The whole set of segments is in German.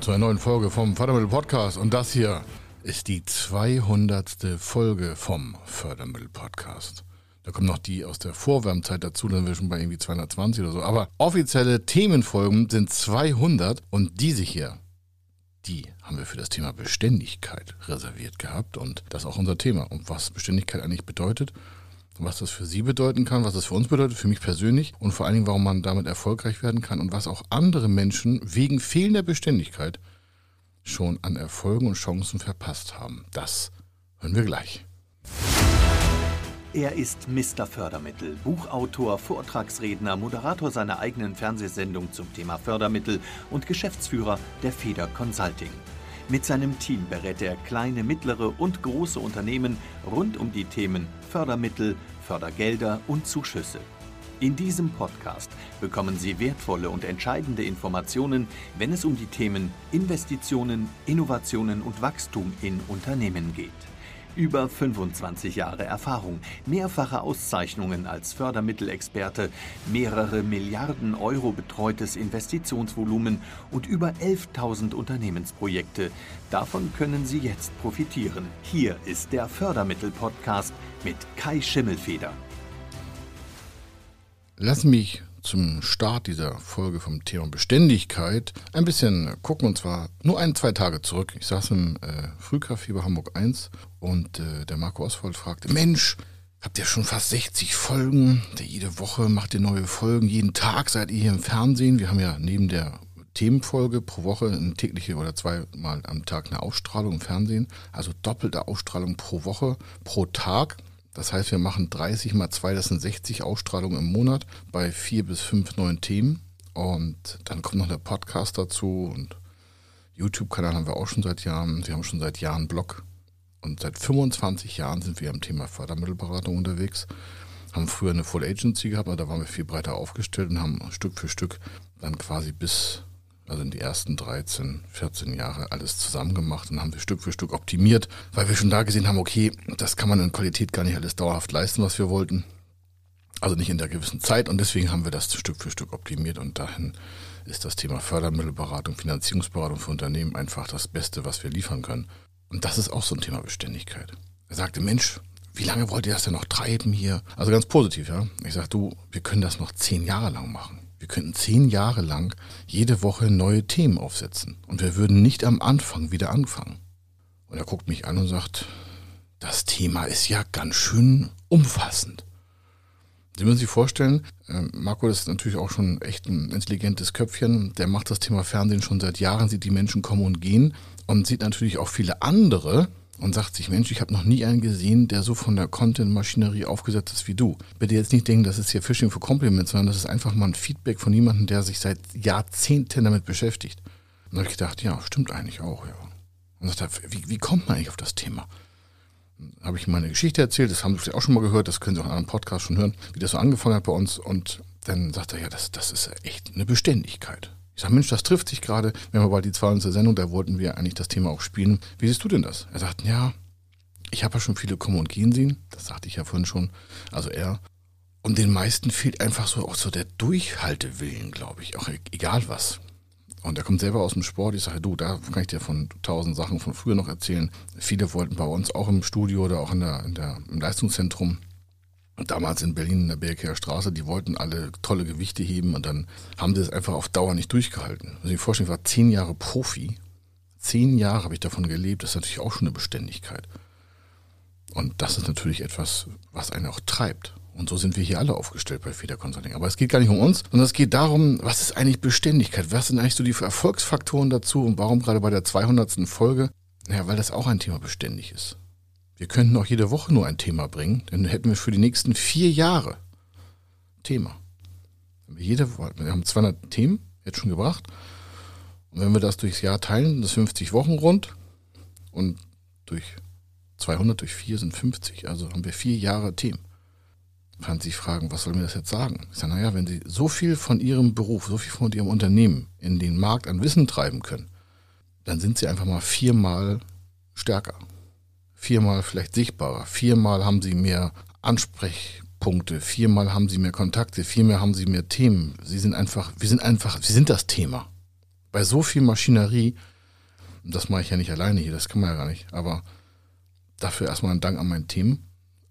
Zu einer neuen Folge vom Fördermittel Podcast und das hier ist die 200. Folge vom Fördermittel Podcast. Da kommt noch die aus der Vorwärmzeit dazu, dann sind wir schon bei irgendwie 220 oder so. Aber offizielle Themenfolgen sind 200 und diese hier, die haben wir für das Thema Beständigkeit reserviert gehabt und das ist auch unser Thema und was Beständigkeit eigentlich bedeutet was das für Sie bedeuten kann, was das für uns bedeutet, für mich persönlich und vor allen Dingen, warum man damit erfolgreich werden kann und was auch andere Menschen wegen fehlender Beständigkeit schon an Erfolgen und Chancen verpasst haben. Das hören wir gleich. Er ist Mr. Fördermittel, Buchautor, Vortragsredner, Moderator seiner eigenen Fernsehsendung zum Thema Fördermittel und Geschäftsführer der Feder Consulting. Mit seinem Team berät er kleine, mittlere und große Unternehmen rund um die Themen Fördermittel, Fördergelder und Zuschüsse. In diesem Podcast bekommen Sie wertvolle und entscheidende Informationen, wenn es um die Themen Investitionen, Innovationen und Wachstum in Unternehmen geht. Über 25 Jahre Erfahrung, mehrfache Auszeichnungen als Fördermittelexperte, mehrere Milliarden Euro betreutes Investitionsvolumen und über 11.000 Unternehmensprojekte. Davon können Sie jetzt profitieren. Hier ist der Fördermittel-Podcast mit Kai Schimmelfeder. Lass mich zum Start dieser Folge vom Thema Beständigkeit ein bisschen gucken und zwar nur ein, zwei Tage zurück. Ich saß im äh, Frühcafé bei Hamburg 1 und äh, der Marco Oswald fragte, Mensch, habt ihr schon fast 60 Folgen? Jede Woche macht ihr neue Folgen, jeden Tag seid ihr hier im Fernsehen. Wir haben ja neben der Themenfolge pro Woche eine tägliche oder zweimal am Tag eine Ausstrahlung im Fernsehen. Also doppelte Ausstrahlung pro Woche, pro Tag. Das heißt, wir machen 30 mal 2, das sind 60 Ausstrahlungen im Monat bei vier bis fünf neuen Themen. Und dann kommt noch der Podcast dazu und YouTube-Kanal haben wir auch schon seit Jahren. Wir haben schon seit Jahren einen Blog. Und seit 25 Jahren sind wir am Thema Fördermittelberatung unterwegs. Haben früher eine Full Agency gehabt, aber da waren wir viel breiter aufgestellt und haben Stück für Stück dann quasi bis also in die ersten 13, 14 Jahre alles zusammen gemacht und haben wir Stück für Stück optimiert, weil wir schon da gesehen haben, okay, das kann man in Qualität gar nicht alles dauerhaft leisten, was wir wollten. Also nicht in der gewissen Zeit und deswegen haben wir das Stück für Stück optimiert und dahin ist das Thema Fördermittelberatung, Finanzierungsberatung für Unternehmen einfach das Beste, was wir liefern können. Und das ist auch so ein Thema Beständigkeit. Er sagte, Mensch, wie lange wollt ihr das denn noch treiben hier? Also ganz positiv, ja. Ich sag, du, wir können das noch zehn Jahre lang machen. Wir könnten zehn Jahre lang jede Woche neue Themen aufsetzen und wir würden nicht am Anfang wieder anfangen. Und er guckt mich an und sagt, das Thema ist ja ganz schön umfassend. Sie müssen sich vorstellen, äh, Marco ist natürlich auch schon echt ein intelligentes Köpfchen. Der macht das Thema Fernsehen schon seit Jahren, sieht die Menschen kommen und gehen und sieht natürlich auch viele andere, und sagt sich, Mensch, ich habe noch nie einen gesehen, der so von der Content-Maschinerie aufgesetzt ist wie du. Bitte jetzt nicht denken, das ist hier Fishing for Compliments, sondern das ist einfach mal ein Feedback von jemandem, der sich seit Jahrzehnten damit beschäftigt. Und da habe ich gedacht, ja, stimmt eigentlich auch, ja. Und sagte, wie, wie kommt man eigentlich auf das Thema? Habe ich meine Geschichte erzählt, das haben Sie vielleicht auch schon mal gehört, das können Sie auch in einem Podcast schon hören, wie das so angefangen hat bei uns. Und dann sagt er, ja, das, das ist echt eine Beständigkeit. Ich sage, Mensch, das trifft sich gerade. Wir haben bald die 200. Sendung, da wollten wir eigentlich das Thema auch spielen. Wie siehst du denn das? Er sagt, ja, ich habe ja schon viele kommen und gehen sehen. Das sagte ich ja vorhin schon. Also er. Und den meisten fehlt einfach so auch so der Durchhaltewillen, glaube ich. Auch egal was. Und er kommt selber aus dem Sport. Ich sage, du, da kann ich dir von tausend Sachen von früher noch erzählen. Viele wollten bei uns auch im Studio oder auch in der, in der, im Leistungszentrum damals in Berlin in der Berkeer Straße, die wollten alle tolle Gewichte heben und dann haben sie es einfach auf Dauer nicht durchgehalten. Also ich vorstellen, ich war zehn Jahre Profi. Zehn Jahre habe ich davon gelebt. Das ist natürlich auch schon eine Beständigkeit. Und das ist natürlich etwas, was einen auch treibt. Und so sind wir hier alle aufgestellt bei Feder Consulting. Aber es geht gar nicht um uns, sondern es geht darum, was ist eigentlich Beständigkeit? Was sind eigentlich so die Erfolgsfaktoren dazu und warum gerade bei der 200. Folge? Naja, weil das auch ein Thema beständig ist. Wir könnten auch jede Woche nur ein Thema bringen, dann hätten wir für die nächsten vier Jahre Thema. Wir, jede, wir haben 200 Themen jetzt schon gebracht. Und wenn wir das durchs Jahr teilen, das 50 Wochen rund und durch 200 durch 4 sind 50. Also haben wir vier Jahre Themen. Kann sich fragen, was soll mir das jetzt sagen? Ich sage, naja, wenn Sie so viel von Ihrem Beruf, so viel von Ihrem Unternehmen in den Markt an Wissen treiben können, dann sind Sie einfach mal viermal stärker viermal vielleicht sichtbarer, viermal haben sie mehr Ansprechpunkte, viermal haben sie mehr Kontakte, viermal haben sie mehr Themen. Sie sind einfach, wir sind einfach, sie sind das Thema. Bei so viel Maschinerie, das mache ich ja nicht alleine hier, das kann man ja gar nicht, aber dafür erstmal ein Dank an mein Team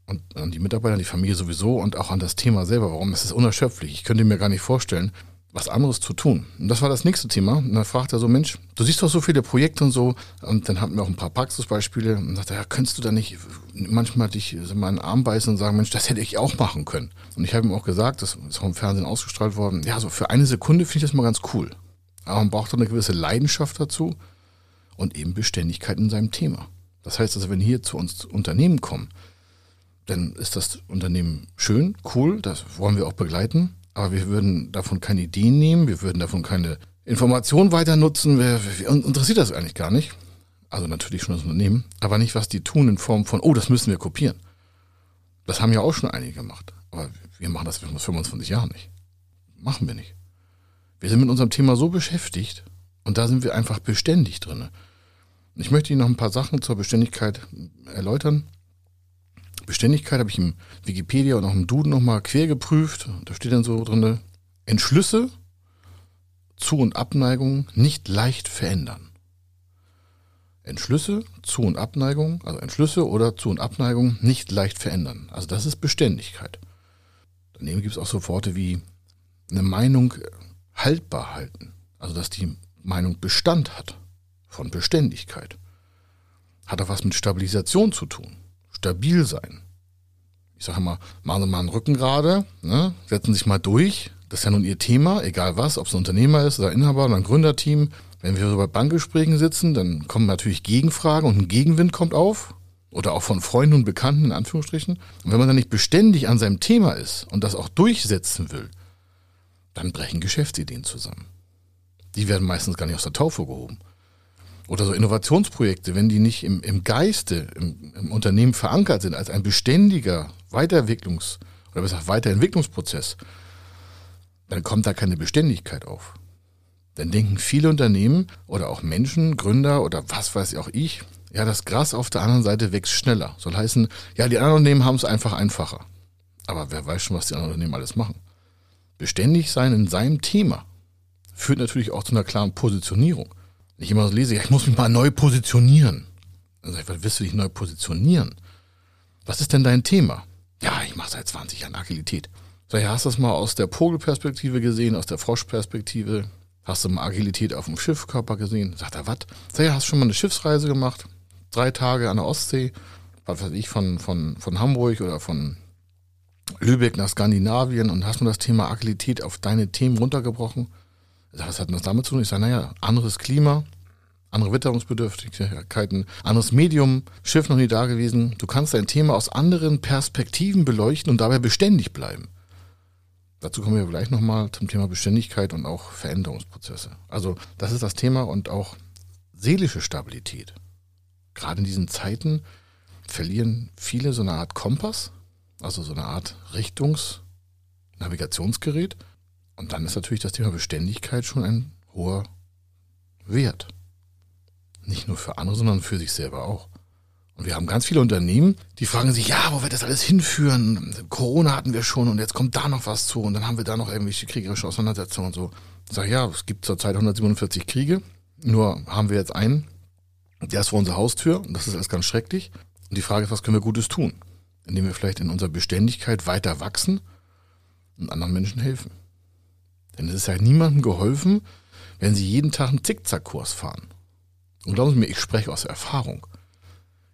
und an die Mitarbeiter, an die Familie sowieso und auch an das Thema selber. Warum? Es ist unerschöpflich. Ich könnte mir gar nicht vorstellen, was anderes zu tun. Und das war das nächste Thema. Und dann fragt er so, Mensch, du siehst doch so viele Projekte und so. Und dann hatten wir auch ein paar Praxisbeispiele. Und sagte, ja, könntest du da nicht manchmal dich so mal einen Arm beißen und sagen, Mensch, das hätte ich auch machen können. Und ich habe ihm auch gesagt, das ist auch im Fernsehen ausgestrahlt worden, ja, so für eine Sekunde finde ich das mal ganz cool. Aber man braucht doch eine gewisse Leidenschaft dazu und eben Beständigkeit in seinem Thema. Das heißt also, wenn hier zu uns Unternehmen kommen, dann ist das Unternehmen schön, cool, das wollen wir auch begleiten, aber wir würden davon keine Ideen nehmen, wir würden davon keine Informationen weiter nutzen, wir, wir, interessiert das eigentlich gar nicht. Also natürlich schon das Unternehmen, aber nicht, was die tun in Form von, oh, das müssen wir kopieren. Das haben ja auch schon einige gemacht, aber wir machen das seit 25 Jahren nicht. Machen wir nicht. Wir sind mit unserem Thema so beschäftigt und da sind wir einfach beständig drin. Ich möchte Ihnen noch ein paar Sachen zur Beständigkeit erläutern. Beständigkeit habe ich im Wikipedia und auch im Duden nochmal quer geprüft. Da steht dann so drin, Entschlüsse, Zu- und Abneigung nicht leicht verändern. Entschlüsse, Zu- und Abneigung, also Entschlüsse oder Zu- und Abneigung nicht leicht verändern. Also das ist Beständigkeit. Daneben gibt es auch so Worte wie eine Meinung haltbar halten. Also dass die Meinung Bestand hat von Beständigkeit. Hat auch was mit Stabilisation zu tun stabil sein. Ich sage mal, machen Sie mal einen Rücken gerade, ne? setzen sich mal durch. Das ist ja nun Ihr Thema, egal was, ob es ein Unternehmer ist oder Inhaber oder ein Gründerteam. Wenn wir so bei Bankgesprächen sitzen, dann kommen natürlich Gegenfragen und ein Gegenwind kommt auf. Oder auch von Freunden und Bekannten in Anführungsstrichen. Und wenn man dann nicht beständig an seinem Thema ist und das auch durchsetzen will, dann brechen Geschäftsideen zusammen. Die werden meistens gar nicht aus der Taufe gehoben oder so Innovationsprojekte, wenn die nicht im, im Geiste, im, im Unternehmen verankert sind, als ein beständiger Weiterentwicklungs- oder besser Weiterentwicklungsprozess, dann kommt da keine Beständigkeit auf. Dann denken viele Unternehmen oder auch Menschen, Gründer oder was weiß ich auch ich, ja, das Gras auf der anderen Seite wächst schneller. Soll heißen, ja, die anderen Unternehmen haben es einfach einfacher. Aber wer weiß schon, was die anderen Unternehmen alles machen. Beständig sein in seinem Thema führt natürlich auch zu einer klaren Positionierung ich immer so lese, ich muss mich mal neu positionieren. Dann sag ich, was willst du dich neu positionieren? Was ist denn dein Thema? Ja, ich mache seit 20 Jahren Agilität. Sag ich, hast du das mal aus der Pogelperspektive gesehen, aus der Froschperspektive? Hast du mal Agilität auf dem Schiffkörper gesehen? Sagt er, was? Sag ich, hast du schon mal eine Schiffsreise gemacht? Drei Tage an der Ostsee, was weiß ich, von, von, von Hamburg oder von Lübeck nach Skandinavien und hast mir das Thema Agilität auf deine Themen runtergebrochen? Was hat das damit zu tun? Ich sage, naja, anderes Klima, andere Witterungsbedürftigkeiten, anderes Medium, Schiff noch nie da gewesen. Du kannst dein Thema aus anderen Perspektiven beleuchten und dabei beständig bleiben. Dazu kommen wir gleich nochmal zum Thema Beständigkeit und auch Veränderungsprozesse. Also das ist das Thema und auch seelische Stabilität. Gerade in diesen Zeiten verlieren viele so eine Art Kompass, also so eine Art Richtungs-Navigationsgerät und dann ist natürlich das Thema Beständigkeit schon ein hoher Wert. Nicht nur für andere, sondern für sich selber auch. Und wir haben ganz viele Unternehmen, die fragen sich, ja, wo wird das alles hinführen? Corona hatten wir schon und jetzt kommt da noch was zu und dann haben wir da noch irgendwelche kriegerische Auseinandersetzungen und so. Ich sage, ja, es gibt zurzeit 147 Kriege, nur haben wir jetzt einen, der ist vor unserer Haustür und das ist alles ganz schrecklich. Und die Frage ist, was können wir Gutes tun? Indem wir vielleicht in unserer Beständigkeit weiter wachsen und anderen Menschen helfen. Denn es ist ja niemandem geholfen, wenn sie jeden Tag einen Zickzackkurs fahren. Und glauben Sie mir, ich spreche aus Erfahrung.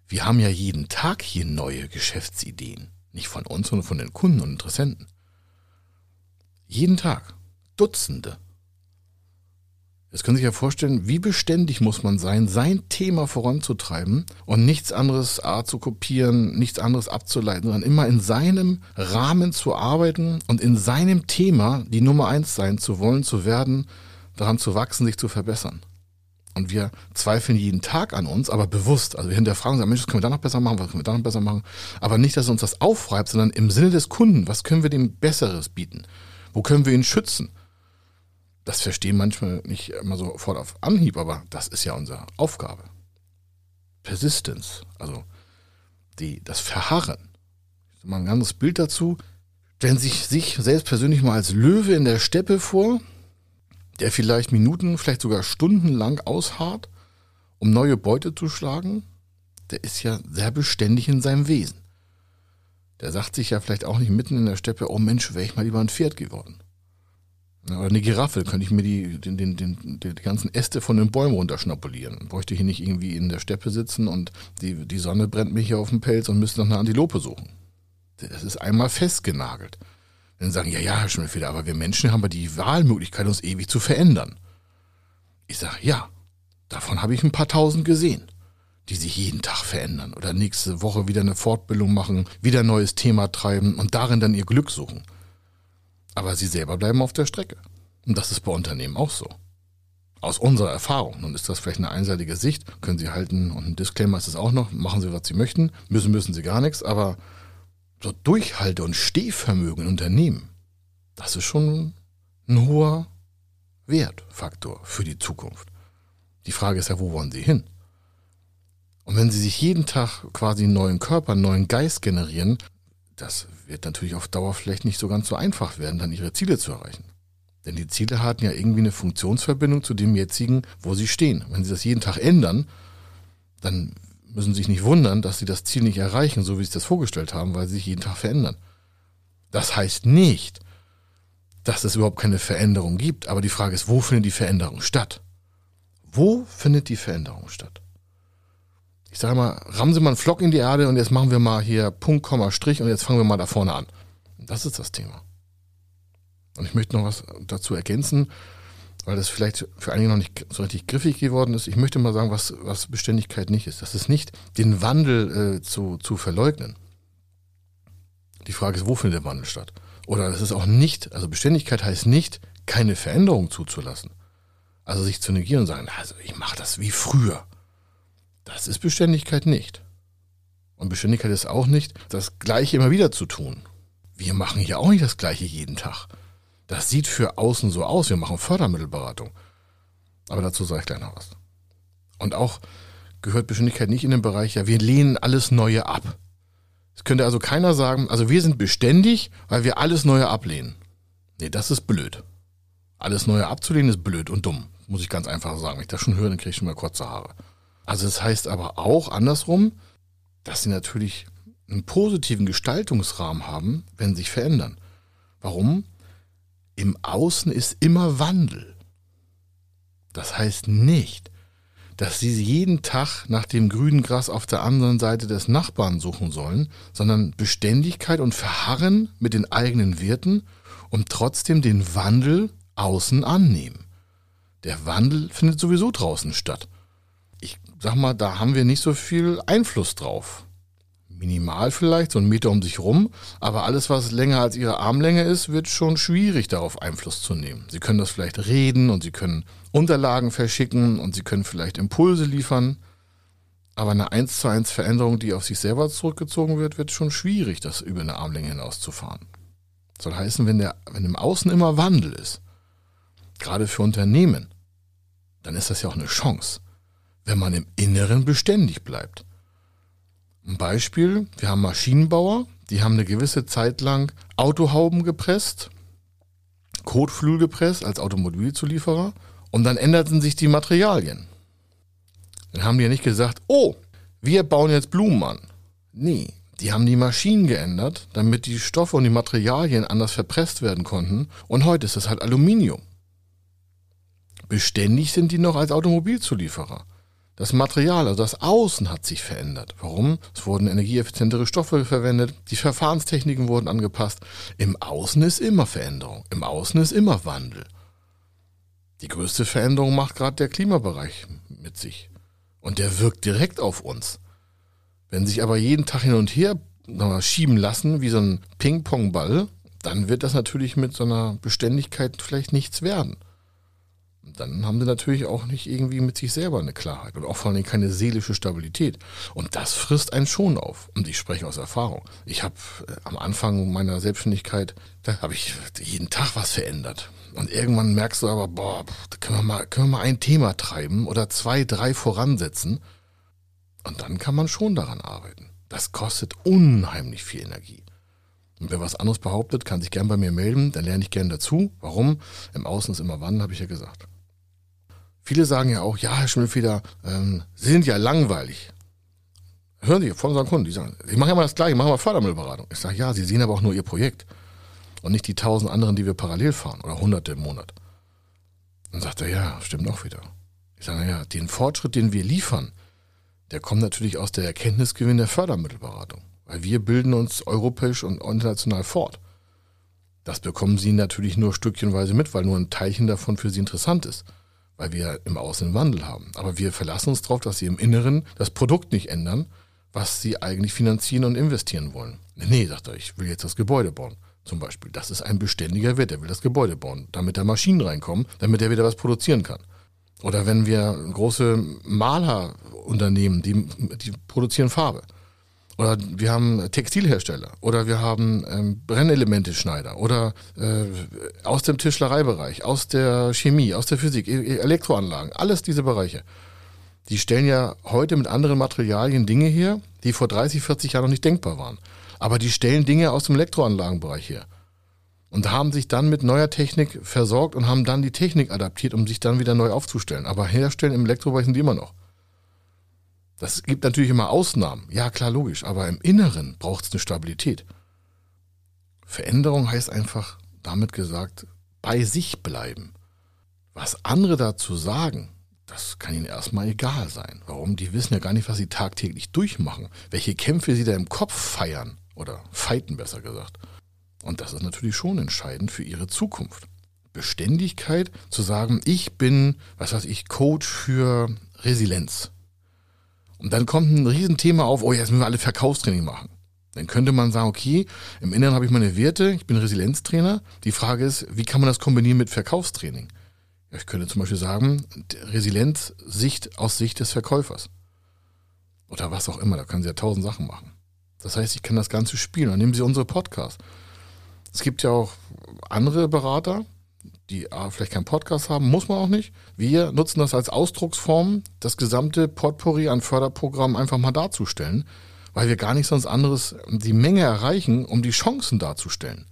Wir haben ja jeden Tag hier neue Geschäftsideen. Nicht von uns, sondern von den Kunden und Interessenten. Jeden Tag. Dutzende. Jetzt können Sie sich ja vorstellen, wie beständig muss man sein, sein Thema voranzutreiben und nichts anderes A zu kopieren, nichts anderes abzuleiten, sondern immer in seinem Rahmen zu arbeiten und in seinem Thema die Nummer eins sein zu wollen, zu werden, daran zu wachsen, sich zu verbessern. Und wir zweifeln jeden Tag an uns, aber bewusst. Also wir hinterfragen, sagen, Mensch, was können wir da noch besser machen, was können wir da noch besser machen. Aber nicht, dass uns das aufreibt, sondern im Sinne des Kunden, was können wir dem Besseres bieten? Wo können wir ihn schützen? Das verstehen manchmal nicht immer sofort auf Anhieb, aber das ist ja unsere Aufgabe. Persistence, also die, das Verharren. Mal ein ganzes Bild dazu. Stellen Sie sich selbst persönlich mal als Löwe in der Steppe vor, der vielleicht Minuten, vielleicht sogar stundenlang ausharrt, um neue Beute zu schlagen, der ist ja sehr beständig in seinem Wesen. Der sagt sich ja vielleicht auch nicht mitten in der Steppe, oh Mensch, wäre ich mal lieber ein Pferd geworden. Oder eine Giraffe, könnte ich mir die, den, den, den, die ganzen Äste von den Bäumen runterschnapulieren. Bräuchte hier nicht irgendwie in der Steppe sitzen und die, die Sonne brennt mir hier auf dem Pelz und müsste nach einer Antilope suchen. Das ist einmal festgenagelt. Dann sagen, ja, ja, Herr Schimmelfeder, aber wir Menschen haben die Wahlmöglichkeit, uns ewig zu verändern. Ich sage, ja, davon habe ich ein paar tausend gesehen, die sich jeden Tag verändern oder nächste Woche wieder eine Fortbildung machen, wieder ein neues Thema treiben und darin dann ihr Glück suchen. Aber sie selber bleiben auf der Strecke. Und das ist bei Unternehmen auch so. Aus unserer Erfahrung. Nun ist das vielleicht eine einseitige Sicht, können Sie halten und ein Disclaimer ist es auch noch, machen Sie, was Sie möchten, müssen, müssen Sie gar nichts, aber so Durchhalte- und Stehvermögen in Unternehmen, das ist schon ein hoher Wertfaktor für die Zukunft. Die Frage ist ja, wo wollen Sie hin? Und wenn Sie sich jeden Tag quasi einen neuen Körper, einen neuen Geist generieren, das wird natürlich auf Dauer vielleicht nicht so ganz so einfach werden, dann Ihre Ziele zu erreichen. Denn die Ziele hatten ja irgendwie eine Funktionsverbindung zu dem jetzigen, wo Sie stehen. Wenn Sie das jeden Tag ändern, dann müssen sich nicht wundern, dass sie das Ziel nicht erreichen, so wie sie das vorgestellt haben, weil sie sich jeden Tag verändern. Das heißt nicht, dass es überhaupt keine Veränderung gibt, aber die Frage ist, wo findet die Veränderung statt? Wo findet die Veränderung statt? Ich sage mal, rammen Sie mal einen Flock in die Erde und jetzt machen wir mal hier Punkt, Komma, Strich und jetzt fangen wir mal da vorne an. Das ist das Thema. Und ich möchte noch was dazu ergänzen weil das vielleicht für einige noch nicht so richtig griffig geworden ist. Ich möchte mal sagen, was, was Beständigkeit nicht ist. Das ist nicht, den Wandel äh, zu, zu verleugnen. Die Frage ist, wo findet der Wandel statt? Oder das ist auch nicht, also Beständigkeit heißt nicht, keine Veränderung zuzulassen. Also sich zu negieren und sagen, also ich mache das wie früher. Das ist Beständigkeit nicht. Und Beständigkeit ist auch nicht, das Gleiche immer wieder zu tun. Wir machen hier auch nicht das Gleiche jeden Tag. Das sieht für außen so aus. Wir machen Fördermittelberatung. Aber dazu sage ich gleich noch was. Und auch gehört Beständigkeit nicht in den Bereich, ja, wir lehnen alles Neue ab. Es könnte also keiner sagen, also wir sind beständig, weil wir alles Neue ablehnen. Nee, das ist blöd. Alles Neue abzulehnen ist blöd und dumm. Muss ich ganz einfach sagen. Wenn ich das schon höre, dann kriege ich schon mal kurze Haare. Also es das heißt aber auch andersrum, dass sie natürlich einen positiven Gestaltungsrahmen haben, wenn sie sich verändern. Warum? im Außen ist immer Wandel. Das heißt nicht, dass sie jeden Tag nach dem grünen Gras auf der anderen Seite des Nachbarn suchen sollen, sondern Beständigkeit und Verharren mit den eigenen Werten und trotzdem den Wandel außen annehmen. Der Wandel findet sowieso draußen statt. Sag mal, da haben wir nicht so viel Einfluss drauf minimal vielleicht, so ein Meter um sich rum, aber alles, was länger als ihre Armlänge ist, wird schon schwierig darauf Einfluss zu nehmen. Sie können das vielleicht reden und sie können Unterlagen verschicken und sie können vielleicht Impulse liefern, aber eine 1 zu 1 Veränderung, die auf sich selber zurückgezogen wird, wird schon schwierig, das über eine Armlänge hinauszufahren. Soll heißen, wenn, der, wenn im Außen immer Wandel ist, gerade für Unternehmen, dann ist das ja auch eine Chance, wenn man im Inneren beständig bleibt. Ein Beispiel, wir haben Maschinenbauer, die haben eine gewisse Zeit lang Autohauben gepresst, Kotflügel gepresst als Automobilzulieferer und dann änderten sich die Materialien. Dann haben die ja nicht gesagt, oh, wir bauen jetzt Blumen an. Nee, die haben die Maschinen geändert, damit die Stoffe und die Materialien anders verpresst werden konnten und heute ist das halt Aluminium. Beständig sind die noch als Automobilzulieferer. Das Material, also das Außen hat sich verändert. Warum? Es wurden energieeffizientere Stoffe verwendet, die Verfahrenstechniken wurden angepasst. Im Außen ist immer Veränderung, im Außen ist immer Wandel. Die größte Veränderung macht gerade der Klimabereich mit sich. Und der wirkt direkt auf uns. Wenn sich aber jeden Tag hin und her schieben lassen, wie so ein Ping-Pong-Ball, dann wird das natürlich mit so einer Beständigkeit vielleicht nichts werden dann haben sie natürlich auch nicht irgendwie mit sich selber eine Klarheit und auch vor allem keine seelische Stabilität. Und das frisst einen schon auf. Und ich spreche aus Erfahrung. Ich habe äh, am Anfang meiner Selbstständigkeit, da habe ich jeden Tag was verändert. Und irgendwann merkst du aber, boah, können wir mal, können wir mal ein Thema treiben oder zwei, drei voransetzen. Und dann kann man schon daran arbeiten. Das kostet unheimlich viel Energie. Und wer was anderes behauptet, kann sich gern bei mir melden, dann lerne ich gern dazu. Warum? Im Außen ist immer wann, habe ich ja gesagt. Viele sagen ja auch, ja, Herr Schimmelfeder, ähm, Sie sind ja langweilig. Hören Sie von unseren Kunden, die sagen, machen ja mal das Gleiche, machen mal Fördermittelberatung. Ich sage, ja, Sie sehen aber auch nur Ihr Projekt und nicht die tausend anderen, die wir parallel fahren oder hunderte im Monat. Dann sagt er, ja, stimmt auch wieder. Ich sage, naja, den Fortschritt, den wir liefern, der kommt natürlich aus der Erkenntnisgewinn der Fördermittelberatung. Weil wir bilden uns europäisch und international fort. Das bekommen Sie natürlich nur stückchenweise mit, weil nur ein Teilchen davon für Sie interessant ist. Weil wir im Außen Wandel haben. Aber wir verlassen uns darauf, dass Sie im Inneren das Produkt nicht ändern, was Sie eigentlich finanzieren und investieren wollen. Nee, sagt er, ich will jetzt das Gebäude bauen. Zum Beispiel. Das ist ein beständiger Wert. Er will das Gebäude bauen, damit da Maschinen reinkommen, damit er wieder was produzieren kann. Oder wenn wir große Malerunternehmen, die, die produzieren Farbe. Oder wir haben Textilhersteller. Oder wir haben ähm, Brennelemente-Schneider. Oder äh, aus dem Tischlereibereich, aus der Chemie, aus der Physik, e-, e-, Elektroanlagen. Alles diese Bereiche. Die stellen ja heute mit anderen Materialien Dinge her, die vor 30, 40 Jahren noch nicht denkbar waren. Aber die stellen Dinge aus dem Elektroanlagenbereich her. Und haben sich dann mit neuer Technik versorgt und haben dann die Technik adaptiert, um sich dann wieder neu aufzustellen. Aber herstellen im Elektrobereich sind die immer noch. Das gibt natürlich immer Ausnahmen. Ja, klar, logisch. Aber im Inneren braucht es eine Stabilität. Veränderung heißt einfach, damit gesagt, bei sich bleiben. Was andere dazu sagen, das kann ihnen erstmal egal sein. Warum? Die wissen ja gar nicht, was sie tagtäglich durchmachen, welche Kämpfe sie da im Kopf feiern oder fighten besser gesagt. Und das ist natürlich schon entscheidend für ihre Zukunft. Beständigkeit zu sagen, ich bin, was weiß ich, Coach für Resilienz. Und dann kommt ein Riesenthema auf, oh, jetzt müssen wir alle Verkaufstraining machen. Dann könnte man sagen, okay, im Inneren habe ich meine Werte, ich bin Resilienztrainer. Die Frage ist, wie kann man das kombinieren mit Verkaufstraining? Ich könnte zum Beispiel sagen, Resilienzsicht aus Sicht des Verkäufers. Oder was auch immer, da können Sie ja tausend Sachen machen. Das heißt, ich kann das Ganze spielen. Dann nehmen Sie unsere Podcasts. Es gibt ja auch andere Berater, die vielleicht keinen Podcast haben, muss man auch nicht. Wir nutzen das als Ausdrucksform, das gesamte Potpourri an Förderprogrammen einfach mal darzustellen, weil wir gar nicht sonst anderes die Menge erreichen, um die Chancen darzustellen.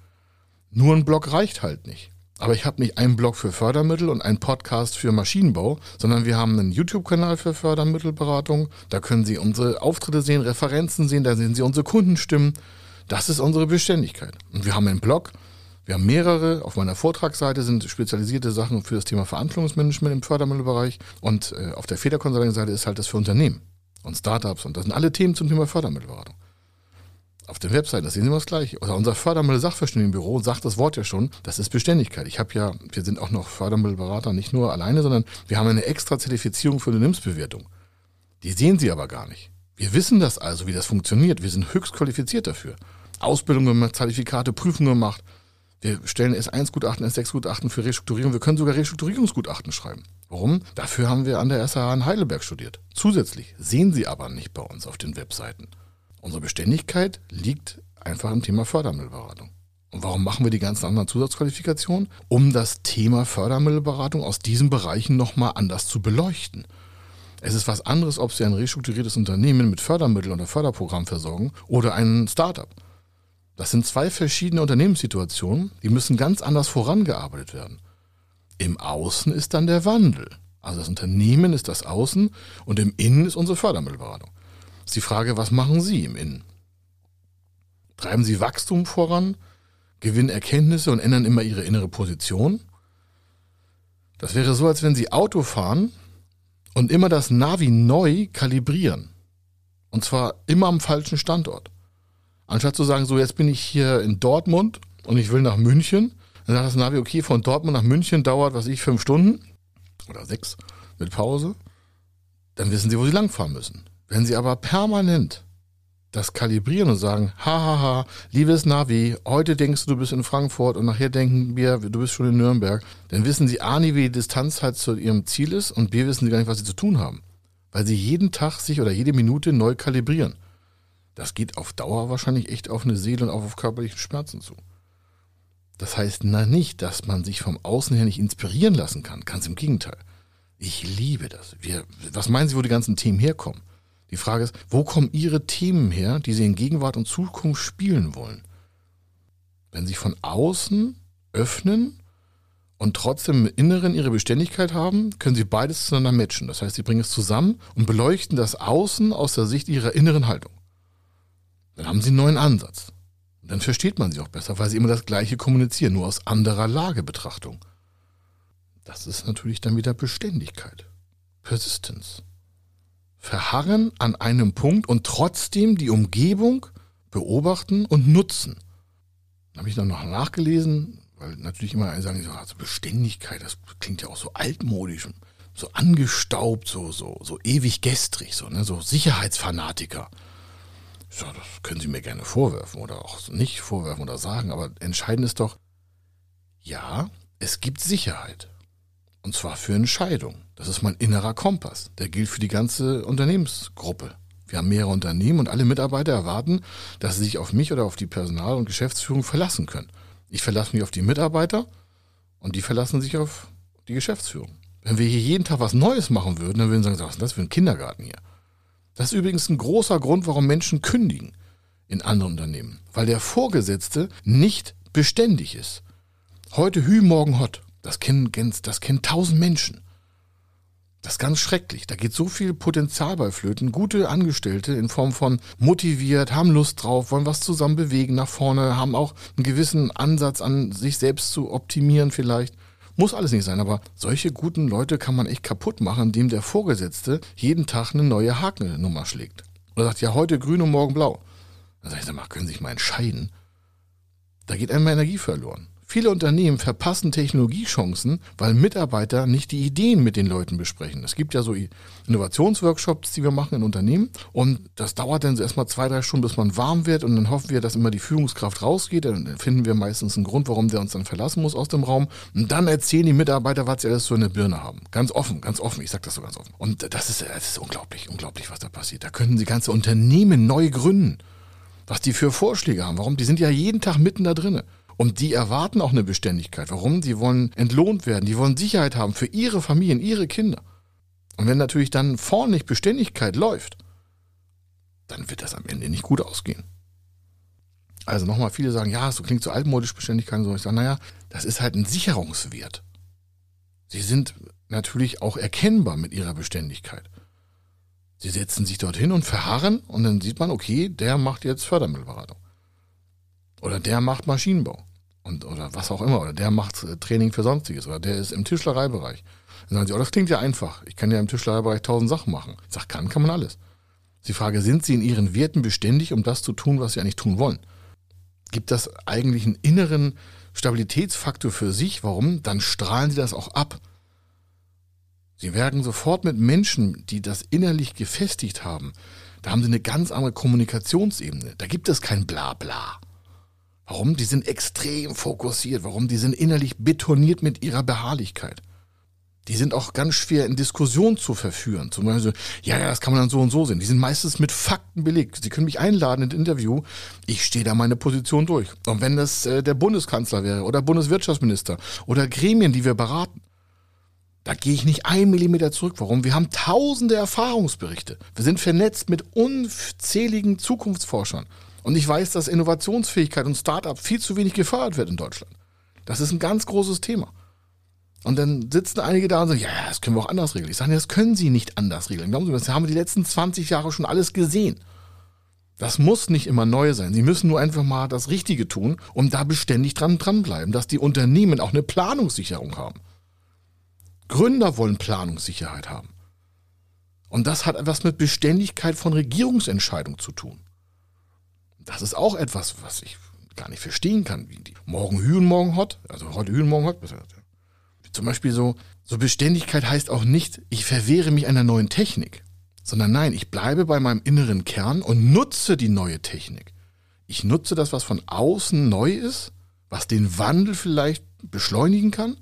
Nur ein Blog reicht halt nicht. Aber ich habe nicht einen Blog für Fördermittel und einen Podcast für Maschinenbau, sondern wir haben einen YouTube-Kanal für Fördermittelberatung. Da können Sie unsere Auftritte sehen, Referenzen sehen, da sehen Sie unsere Kundenstimmen. Das ist unsere Beständigkeit. Und wir haben einen Blog, wir haben mehrere. Auf meiner Vortragsseite sind spezialisierte Sachen für das Thema Verhandlungsmanagement im Fördermittelbereich. Und äh, auf der Federconsulting-Seite ist halt das für Unternehmen und Startups. Und das sind alle Themen zum Thema Fördermittelberatung auf der Website, das sehen Sie immer das Gleiche. Oder unser Fördermittel-Sachverständigenbüro sagt das Wort ja schon, das ist Beständigkeit. Ich habe ja, wir sind auch noch Fördermittelberater, nicht nur alleine, sondern wir haben eine extra Zertifizierung für eine NIMS-Bewertung. Die sehen Sie aber gar nicht. Wir wissen das also, wie das funktioniert. Wir sind höchst qualifiziert dafür. Ausbildung gemacht, Zertifikate, Prüfungen gemacht. Wir stellen S1-Gutachten, S6-Gutachten für Restrukturierung. Wir können sogar Restrukturierungsgutachten schreiben. Warum? Dafür haben wir an der SAH in Heidelberg studiert. Zusätzlich sehen Sie aber nicht bei uns auf den Webseiten. Unsere Beständigkeit liegt einfach im Thema Fördermittelberatung. Und warum machen wir die ganzen anderen Zusatzqualifikationen? Um das Thema Fördermittelberatung aus diesen Bereichen nochmal anders zu beleuchten. Es ist was anderes, ob Sie ein restrukturiertes Unternehmen mit Fördermitteln oder Förderprogramm versorgen oder ein Startup. Das sind zwei verschiedene Unternehmenssituationen, die müssen ganz anders vorangearbeitet werden. Im Außen ist dann der Wandel. Also das Unternehmen ist das Außen und im Innen ist unsere Fördermittelberatung ist die Frage, was machen Sie im Innen? Treiben Sie Wachstum voran, gewinnen Erkenntnisse und ändern immer Ihre innere Position? Das wäre so, als wenn Sie Auto fahren und immer das Navi neu kalibrieren. Und zwar immer am falschen Standort. Anstatt zu sagen, so jetzt bin ich hier in Dortmund und ich will nach München, dann sagt das Navi, okay, von Dortmund nach München dauert, was ich, fünf Stunden oder sechs mit Pause. Dann wissen Sie, wo Sie langfahren müssen. Wenn Sie aber permanent das kalibrieren und sagen, hahaha, liebes Navi, heute denkst du, du bist in Frankfurt und nachher denken wir, du bist schon in Nürnberg, dann wissen Sie A nie, wie die Distanz halt zu Ihrem Ziel ist und B wissen Sie gar nicht, was Sie zu tun haben. Weil Sie jeden Tag sich oder jede Minute neu kalibrieren. Das geht auf Dauer wahrscheinlich echt auf eine Seele und auch auf körperliche Schmerzen zu. Das heißt na nicht, dass man sich vom Außen her nicht inspirieren lassen kann. Ganz im Gegenteil. Ich liebe das. Wir, was meinen Sie, wo die ganzen Themen herkommen? Die Frage ist, wo kommen Ihre Themen her, die Sie in Gegenwart und Zukunft spielen wollen? Wenn sie von außen öffnen und trotzdem im Inneren ihre Beständigkeit haben, können sie beides zueinander matchen. Das heißt, sie bringen es zusammen und beleuchten das Außen aus der Sicht ihrer inneren Haltung. Dann haben sie einen neuen Ansatz. Und dann versteht man sie auch besser, weil sie immer das Gleiche kommunizieren, nur aus anderer Lagebetrachtung. Das ist natürlich dann wieder Beständigkeit. Persistence. Verharren an einem Punkt und trotzdem die Umgebung beobachten und nutzen. Dann habe ich dann noch nachgelesen, weil natürlich immer alle sagen, so, also Beständigkeit, das klingt ja auch so altmodisch, so angestaubt, so, so, so ewig gestrig, so, ne, so Sicherheitsfanatiker. So, das können Sie mir gerne vorwerfen oder auch nicht vorwerfen oder sagen, aber entscheidend ist doch, ja, es gibt Sicherheit. Und zwar für Entscheidungen. Das ist mein innerer Kompass. Der gilt für die ganze Unternehmensgruppe. Wir haben mehrere Unternehmen und alle Mitarbeiter erwarten, dass sie sich auf mich oder auf die Personal- und Geschäftsführung verlassen können. Ich verlasse mich auf die Mitarbeiter und die verlassen sich auf die Geschäftsführung. Wenn wir hier jeden Tag was Neues machen würden, dann würden sie sagen, was ist das für ein Kindergarten hier? Das ist übrigens ein großer Grund, warum Menschen kündigen in anderen Unternehmen. Weil der Vorgesetzte nicht beständig ist. Heute Hü, morgen Hot. Das kennen, das kennen tausend Menschen. Das ist ganz schrecklich. Da geht so viel Potenzial bei Flöten. Gute Angestellte in Form von motiviert, haben Lust drauf, wollen was zusammen bewegen nach vorne, haben auch einen gewissen Ansatz an sich selbst zu optimieren vielleicht. Muss alles nicht sein, aber solche guten Leute kann man echt kaputt machen, indem der Vorgesetzte jeden Tag eine neue Hakennummer schlägt. Oder sagt, ja, heute grün und morgen blau. Dann sag ich, sag mal, können Sie sich mal entscheiden. Da geht einmal Energie verloren. Viele Unternehmen verpassen Technologiechancen, weil Mitarbeiter nicht die Ideen mit den Leuten besprechen. Es gibt ja so Innovationsworkshops, die wir machen in Unternehmen und das dauert dann so erstmal zwei, drei Stunden, bis man warm wird und dann hoffen wir, dass immer die Führungskraft rausgeht. Dann finden wir meistens einen Grund, warum der uns dann verlassen muss aus dem Raum. Und dann erzählen die Mitarbeiter, was sie alles so in der Birne haben. Ganz offen, ganz offen. Ich sage das so ganz offen. Und das ist, das ist unglaublich, unglaublich, was da passiert. Da können sie ganze Unternehmen neu gründen. Was die für Vorschläge haben. Warum? Die sind ja jeden Tag mitten da drinnen. Und die erwarten auch eine Beständigkeit. Warum? Sie wollen entlohnt werden, die wollen Sicherheit haben für ihre Familien, ihre Kinder. Und wenn natürlich dann vorne nicht Beständigkeit läuft, dann wird das am Ende nicht gut ausgehen. Also nochmal, viele sagen, ja, so klingt so altmodisch Beständigkeit. So. Ich sage, naja, das ist halt ein Sicherungswert. Sie sind natürlich auch erkennbar mit ihrer Beständigkeit. Sie setzen sich dorthin und verharren und dann sieht man, okay, der macht jetzt Fördermittelberatung. Oder der macht Maschinenbau. Und, oder was auch immer. Oder der macht äh, Training für Sonstiges. Oder der ist im Tischlereibereich. Dann sagen sie, oh, das klingt ja einfach. Ich kann ja im Tischlereibereich tausend Sachen machen. Ich sage, kann, kann man alles. Die Frage, sind sie in ihren Werten beständig, um das zu tun, was sie eigentlich tun wollen? Gibt das eigentlich einen inneren Stabilitätsfaktor für sich? Warum? Dann strahlen sie das auch ab. Sie werden sofort mit Menschen, die das innerlich gefestigt haben. Da haben sie eine ganz andere Kommunikationsebene. Da gibt es kein Blabla. Warum? Die sind extrem fokussiert. Warum? Die sind innerlich betoniert mit ihrer Beharrlichkeit. Die sind auch ganz schwer in Diskussion zu verführen. Zum Beispiel ja, ja, das kann man dann so und so sehen. Die sind meistens mit Fakten belegt. Sie können mich einladen in ein Interview. Ich stehe da meine Position durch. Und wenn das äh, der Bundeskanzler wäre oder Bundeswirtschaftsminister oder Gremien, die wir beraten, da gehe ich nicht ein Millimeter zurück. Warum? Wir haben tausende Erfahrungsberichte. Wir sind vernetzt mit unzähligen Zukunftsforschern. Und ich weiß, dass Innovationsfähigkeit und Startup viel zu wenig gefördert wird in Deutschland. Das ist ein ganz großes Thema. Und dann sitzen einige da und sagen, ja, das können wir auch anders regeln. Ich sage, das können sie nicht anders regeln. Glauben Sie mir, das haben wir die letzten 20 Jahre schon alles gesehen. Das muss nicht immer neu sein. Sie müssen nur einfach mal das Richtige tun und da beständig dran dranbleiben, dass die Unternehmen auch eine Planungssicherung haben. Gründer wollen Planungssicherheit haben. Und das hat etwas mit Beständigkeit von Regierungsentscheidungen zu tun. Das ist auch etwas, was ich gar nicht verstehen kann. Wie die morgen Hühn, morgen Hot. Also heute Hühn, morgen Hot. Zum Beispiel so, so Beständigkeit heißt auch nicht, ich verwehre mich einer neuen Technik. Sondern nein, ich bleibe bei meinem inneren Kern und nutze die neue Technik. Ich nutze das, was von außen neu ist, was den Wandel vielleicht beschleunigen kann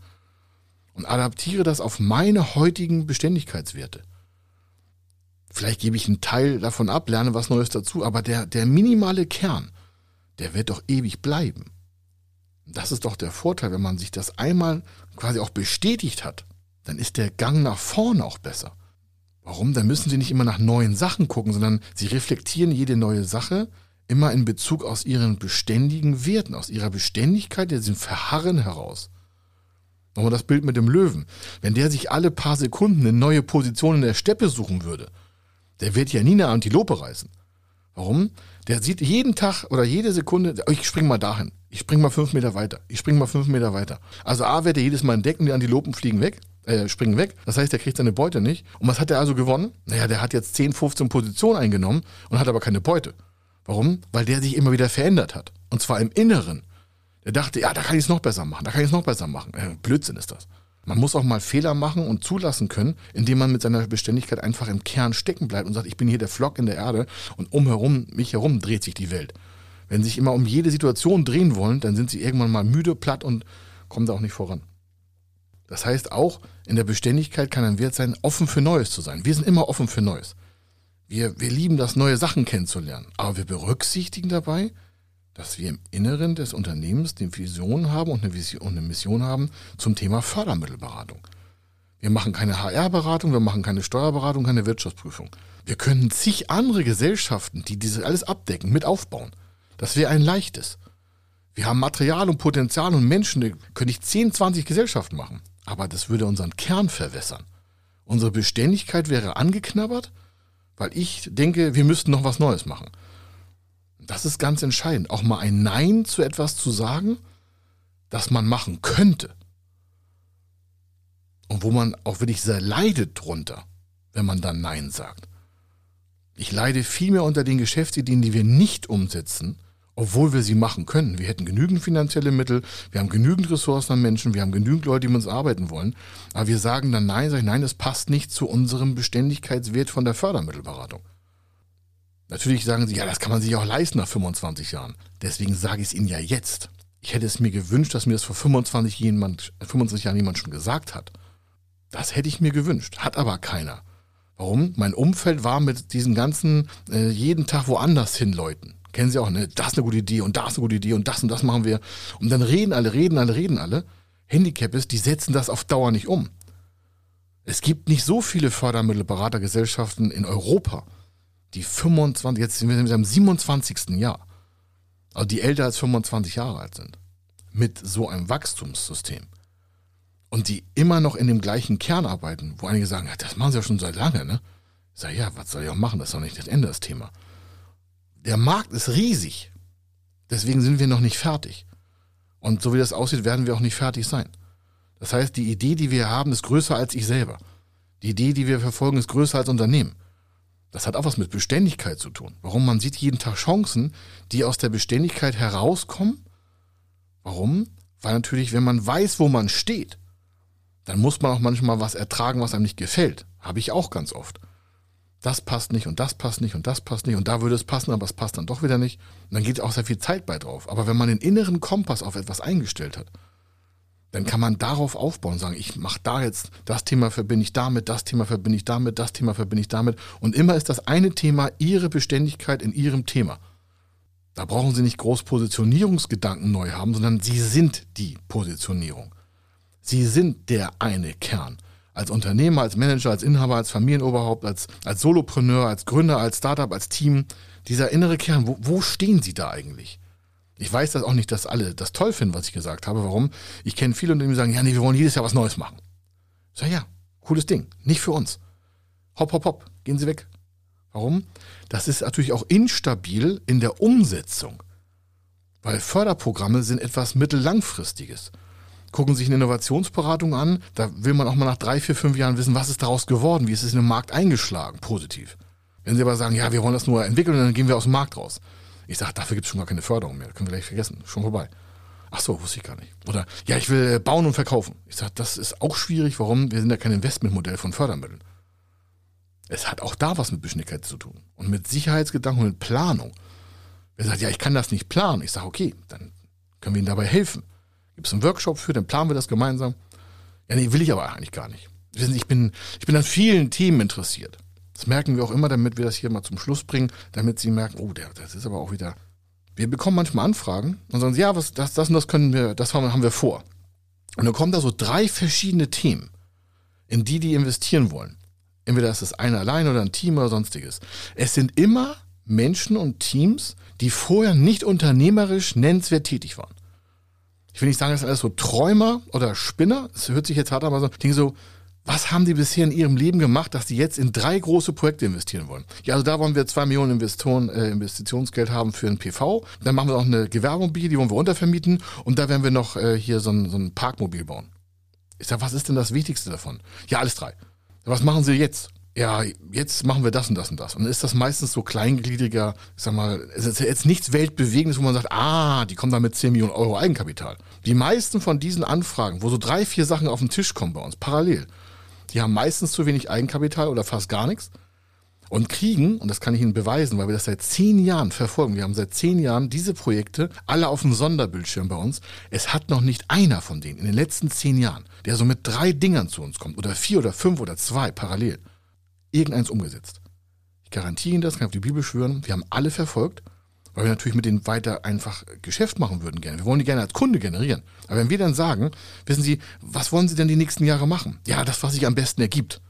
und adaptiere das auf meine heutigen Beständigkeitswerte. Vielleicht gebe ich einen Teil davon ab, lerne was Neues dazu, aber der, der minimale Kern, der wird doch ewig bleiben. Das ist doch der Vorteil, wenn man sich das einmal quasi auch bestätigt hat, dann ist der Gang nach vorne auch besser. Warum? Dann müssen Sie nicht immer nach neuen Sachen gucken, sondern Sie reflektieren jede neue Sache, immer in Bezug aus ihren beständigen Werten, aus ihrer Beständigkeit, diesem Verharren heraus. Nochmal das Bild mit dem Löwen. Wenn der sich alle paar Sekunden eine neue Position in der Steppe suchen würde, der wird ja nie eine Antilope reißen. Warum? Der sieht jeden Tag oder jede Sekunde, ich spring mal dahin, ich spring mal fünf Meter weiter, ich spring mal fünf Meter weiter. Also A wird er jedes Mal entdecken, die Antilopen fliegen weg, äh, springen weg. Das heißt, er kriegt seine Beute nicht. Und was hat er also gewonnen? Naja, der hat jetzt 10, 15 Positionen eingenommen und hat aber keine Beute. Warum? Weil der sich immer wieder verändert hat. Und zwar im Inneren. Der dachte, ja, da kann ich es noch besser machen, da kann ich es noch besser machen. Äh, Blödsinn ist das. Man muss auch mal Fehler machen und zulassen können, indem man mit seiner Beständigkeit einfach im Kern stecken bleibt und sagt, ich bin hier der Flock in der Erde und umherum, mich herum dreht sich die Welt. Wenn sie sich immer um jede Situation drehen wollen, dann sind sie irgendwann mal müde, platt und kommen da auch nicht voran. Das heißt, auch in der Beständigkeit kann ein Wert sein, offen für Neues zu sein. Wir sind immer offen für Neues. Wir, wir lieben das, neue Sachen kennenzulernen. Aber wir berücksichtigen dabei, dass wir im Inneren des Unternehmens die Vision haben und eine, Vision, eine Mission haben zum Thema Fördermittelberatung. Wir machen keine HR-Beratung, wir machen keine Steuerberatung, keine Wirtschaftsprüfung. Wir können zig andere Gesellschaften, die dieses alles abdecken, mit aufbauen. Das wäre ein leichtes. Wir haben Material und Potenzial und Menschen, die könnte ich 10, 20 Gesellschaften machen. Aber das würde unseren Kern verwässern. Unsere Beständigkeit wäre angeknabbert, weil ich denke, wir müssten noch was Neues machen. Das ist ganz entscheidend. Auch mal ein Nein zu etwas zu sagen, das man machen könnte. Und wo man auch wirklich sehr leidet drunter, wenn man dann Nein sagt. Ich leide vielmehr unter den Geschäftsideen, die wir nicht umsetzen, obwohl wir sie machen können. Wir hätten genügend finanzielle Mittel, wir haben genügend Ressourcen an Menschen, wir haben genügend Leute, die mit uns arbeiten wollen. Aber wir sagen dann Nein, sage ich, nein, das passt nicht zu unserem Beständigkeitswert von der Fördermittelberatung. Natürlich sagen sie, ja, das kann man sich auch leisten nach 25 Jahren. Deswegen sage ich es Ihnen ja jetzt. Ich hätte es mir gewünscht, dass mir das vor 25, jemand, 25 Jahren jemand schon gesagt hat. Das hätte ich mir gewünscht, hat aber keiner. Warum? Mein Umfeld war mit diesen ganzen äh, jeden Tag woanders hin Leuten. Kennen Sie auch, ne? Das ist eine gute Idee und das ist eine gute Idee und das und das machen wir. Und dann reden alle, reden alle, reden alle. Handicap ist, die setzen das auf Dauer nicht um. Es gibt nicht so viele Fördermittelberatergesellschaften in Europa die 25, jetzt sind wir mit einem 27. Jahr, also die älter als 25 Jahre alt sind, mit so einem Wachstumssystem und die immer noch in dem gleichen Kern arbeiten, wo einige sagen, das machen sie ja schon seit lange, ne? Ich sage, ja, was soll ich auch machen? Das ist doch nicht das Ende des Thema. Der Markt ist riesig. Deswegen sind wir noch nicht fertig. Und so wie das aussieht, werden wir auch nicht fertig sein. Das heißt, die Idee, die wir haben, ist größer als ich selber. Die Idee, die wir verfolgen, ist größer als Unternehmen. Das hat auch was mit Beständigkeit zu tun. Warum? Man sieht jeden Tag Chancen, die aus der Beständigkeit herauskommen. Warum? Weil natürlich, wenn man weiß, wo man steht, dann muss man auch manchmal was ertragen, was einem nicht gefällt. Habe ich auch ganz oft. Das passt nicht und das passt nicht und das passt nicht und da würde es passen, aber es passt dann doch wieder nicht. Und dann geht auch sehr viel Zeit bei drauf. Aber wenn man den inneren Kompass auf etwas eingestellt hat, dann kann man darauf aufbauen, sagen, ich mache da jetzt, das Thema verbinde ich damit, das Thema verbinde ich damit, das Thema verbinde ich damit. Und immer ist das eine Thema Ihre Beständigkeit in Ihrem Thema. Da brauchen Sie nicht groß Positionierungsgedanken neu haben, sondern Sie sind die Positionierung. Sie sind der eine Kern. Als Unternehmer, als Manager, als Inhaber, als Familienoberhaupt, als, als Solopreneur, als Gründer, als Startup, als Team. Dieser innere Kern, wo, wo stehen Sie da eigentlich? Ich weiß das auch nicht, dass alle das toll finden, was ich gesagt habe. Warum? Ich kenne viele Unternehmen, die sagen, ja, nee, wir wollen jedes Jahr was Neues machen. Ich ja, cooles Ding. Nicht für uns. Hopp, hopp, hopp. Gehen Sie weg. Warum? Das ist natürlich auch instabil in der Umsetzung. Weil Förderprogramme sind etwas mittellangfristiges. Gucken Sie sich eine Innovationsberatung an, da will man auch mal nach drei, vier, fünf Jahren wissen, was ist daraus geworden, wie ist es in den Markt eingeschlagen, positiv. Wenn Sie aber sagen, ja, wir wollen das nur entwickeln, dann gehen wir aus dem Markt raus. Ich sage, dafür gibt es schon gar keine Förderung mehr. können wir gleich vergessen. Schon vorbei. Ach so, wusste ich gar nicht. Oder, ja, ich will äh, bauen und verkaufen. Ich sage, das ist auch schwierig. Warum? Wir sind ja kein Investmentmodell von Fördermitteln. Es hat auch da was mit Beständigkeit zu tun. Und mit Sicherheitsgedanken und Planung. Wer sagt, ja, ich kann das nicht planen. Ich sage, okay, dann können wir Ihnen dabei helfen. Gibt es einen Workshop für, dann planen wir das gemeinsam. Ja, nee, will ich aber eigentlich gar nicht. Wissen Sie, ich bin, ich bin an vielen Themen interessiert. Das merken wir auch immer, damit wir das hier mal zum Schluss bringen, damit sie merken, oh, der, das ist aber auch wieder. Wir bekommen manchmal Anfragen und sagen, ja, was, das, das und das können wir, das haben, wir vor. Und dann kommen da so drei verschiedene Themen, in die die investieren wollen. Entweder ist es einer allein oder ein Team oder sonstiges. Es sind immer Menschen und Teams, die vorher nicht unternehmerisch nennenswert tätig waren. Ich will nicht sagen, das sind alles so Träumer oder Spinner. Das hört sich jetzt hart an, aber so Dinge so, was haben die bisher in ihrem Leben gemacht, dass sie jetzt in drei große Projekte investieren wollen? Ja, also da wollen wir zwei Millionen Investoren, äh, Investitionsgeld haben für ein PV. Dann machen wir auch eine Gewerbemobil, die wollen wir untervermieten. Und da werden wir noch äh, hier so ein, so ein Parkmobil bauen. Ich sage, was ist denn das Wichtigste davon? Ja, alles drei. Was machen sie jetzt? Ja, jetzt machen wir das und das und das. Und dann ist das meistens so kleingliedriger, ich sag mal, es ist jetzt nichts Weltbewegendes, wo man sagt, ah, die kommen da mit 10 Millionen Euro Eigenkapital. Die meisten von diesen Anfragen, wo so drei, vier Sachen auf den Tisch kommen bei uns, parallel, die haben meistens zu wenig Eigenkapital oder fast gar nichts und kriegen, und das kann ich Ihnen beweisen, weil wir das seit zehn Jahren verfolgen, wir haben seit zehn Jahren diese Projekte alle auf dem Sonderbildschirm bei uns. Es hat noch nicht einer von denen in den letzten zehn Jahren, der so mit drei Dingern zu uns kommt, oder vier oder fünf oder zwei parallel, irgendeins umgesetzt. Ich garantiere Ihnen das, kann auf die Bibel schwören, wir haben alle verfolgt weil wir natürlich mit denen weiter einfach Geschäft machen würden gerne. Wir wollen die gerne als Kunde generieren. Aber wenn wir dann sagen, wissen Sie, was wollen Sie denn die nächsten Jahre machen? Ja, das, was sich am besten ergibt.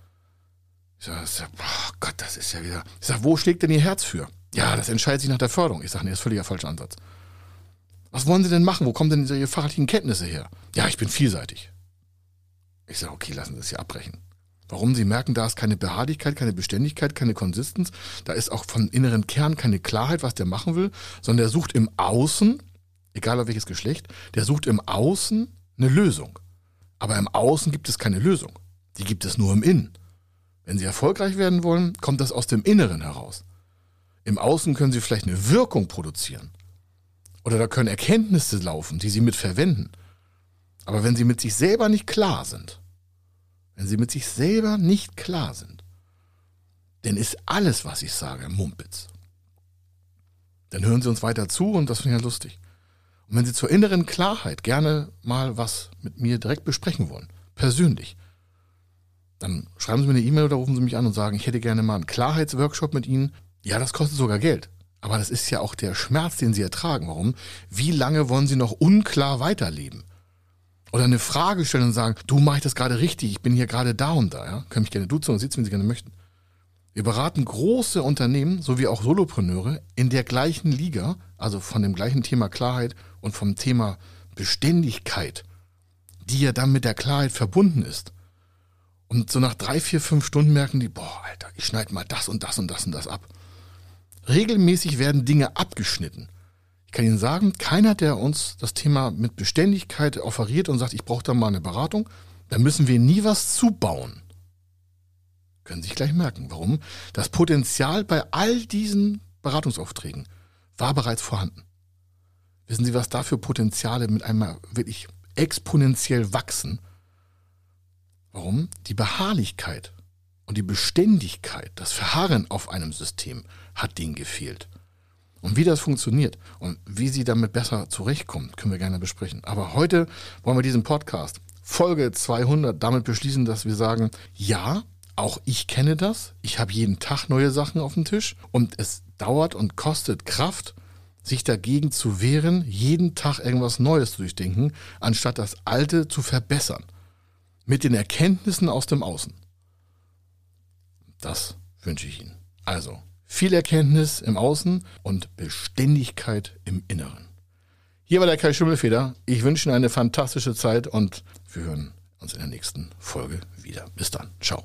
Ich sage, oh Gott, das ist ja wieder. Ich sage, wo schlägt denn Ihr Herz für? Ja, das entscheidet sich nach der Förderung. Ich sage, nee, das ist völlig der falsche Ansatz. Was wollen Sie denn machen? Wo kommen denn Ihre fachlichen Kenntnisse her? Ja, ich bin vielseitig. Ich sage, okay, lassen Sie es hier abbrechen. Warum? Sie merken, da ist keine Beharrlichkeit, keine Beständigkeit, keine Konsistenz. Da ist auch von inneren Kern keine Klarheit, was der machen will, sondern der sucht im Außen, egal auf welches Geschlecht, der sucht im Außen eine Lösung. Aber im Außen gibt es keine Lösung. Die gibt es nur im Innen. Wenn Sie erfolgreich werden wollen, kommt das aus dem Inneren heraus. Im Außen können Sie vielleicht eine Wirkung produzieren. Oder da können Erkenntnisse laufen, die Sie mit verwenden. Aber wenn Sie mit sich selber nicht klar sind, wenn sie mit sich selber nicht klar sind, dann ist alles, was ich sage, Mumpitz. Dann hören sie uns weiter zu und das finde ich ja lustig. Und wenn sie zur inneren Klarheit gerne mal was mit mir direkt besprechen wollen, persönlich, dann schreiben Sie mir eine E-Mail oder rufen Sie mich an und sagen, ich hätte gerne mal einen Klarheitsworkshop mit Ihnen. Ja, das kostet sogar Geld. Aber das ist ja auch der Schmerz, den Sie ertragen. Warum? Wie lange wollen Sie noch unklar weiterleben? Oder eine Frage stellen und sagen, du mach ich das gerade richtig, ich bin hier gerade da und da, ja. Können mich gerne duzen und sitzen, wenn Sie gerne möchten. Wir beraten große Unternehmen sowie auch Solopreneure in der gleichen Liga, also von dem gleichen Thema Klarheit und vom Thema Beständigkeit, die ja dann mit der Klarheit verbunden ist. Und so nach drei, vier, fünf Stunden merken die, boah, Alter, ich schneide mal das und das und das und das ab. Regelmäßig werden Dinge abgeschnitten. Ich kann Ihnen sagen, keiner, der uns das Thema mit Beständigkeit offeriert und sagt, ich brauche da mal eine Beratung, da müssen wir nie was zubauen. Können Sie sich gleich merken. Warum? Das Potenzial bei all diesen Beratungsaufträgen war bereits vorhanden. Wissen Sie, was da für Potenziale mit einmal wirklich exponentiell wachsen? Warum? Die Beharrlichkeit und die Beständigkeit, das Verharren auf einem System hat denen gefehlt. Und wie das funktioniert und wie Sie damit besser zurechtkommen, können wir gerne besprechen. Aber heute wollen wir diesen Podcast, Folge 200, damit beschließen, dass wir sagen, ja, auch ich kenne das. Ich habe jeden Tag neue Sachen auf dem Tisch und es dauert und kostet Kraft, sich dagegen zu wehren, jeden Tag irgendwas Neues zu durchdenken, anstatt das Alte zu verbessern. Mit den Erkenntnissen aus dem Außen. Das wünsche ich Ihnen. Also, viel Erkenntnis im Außen und Beständigkeit im Inneren. Hier war der Kai Schimmelfeder. Ich wünsche Ihnen eine fantastische Zeit und wir hören uns in der nächsten Folge wieder. Bis dann. Ciao.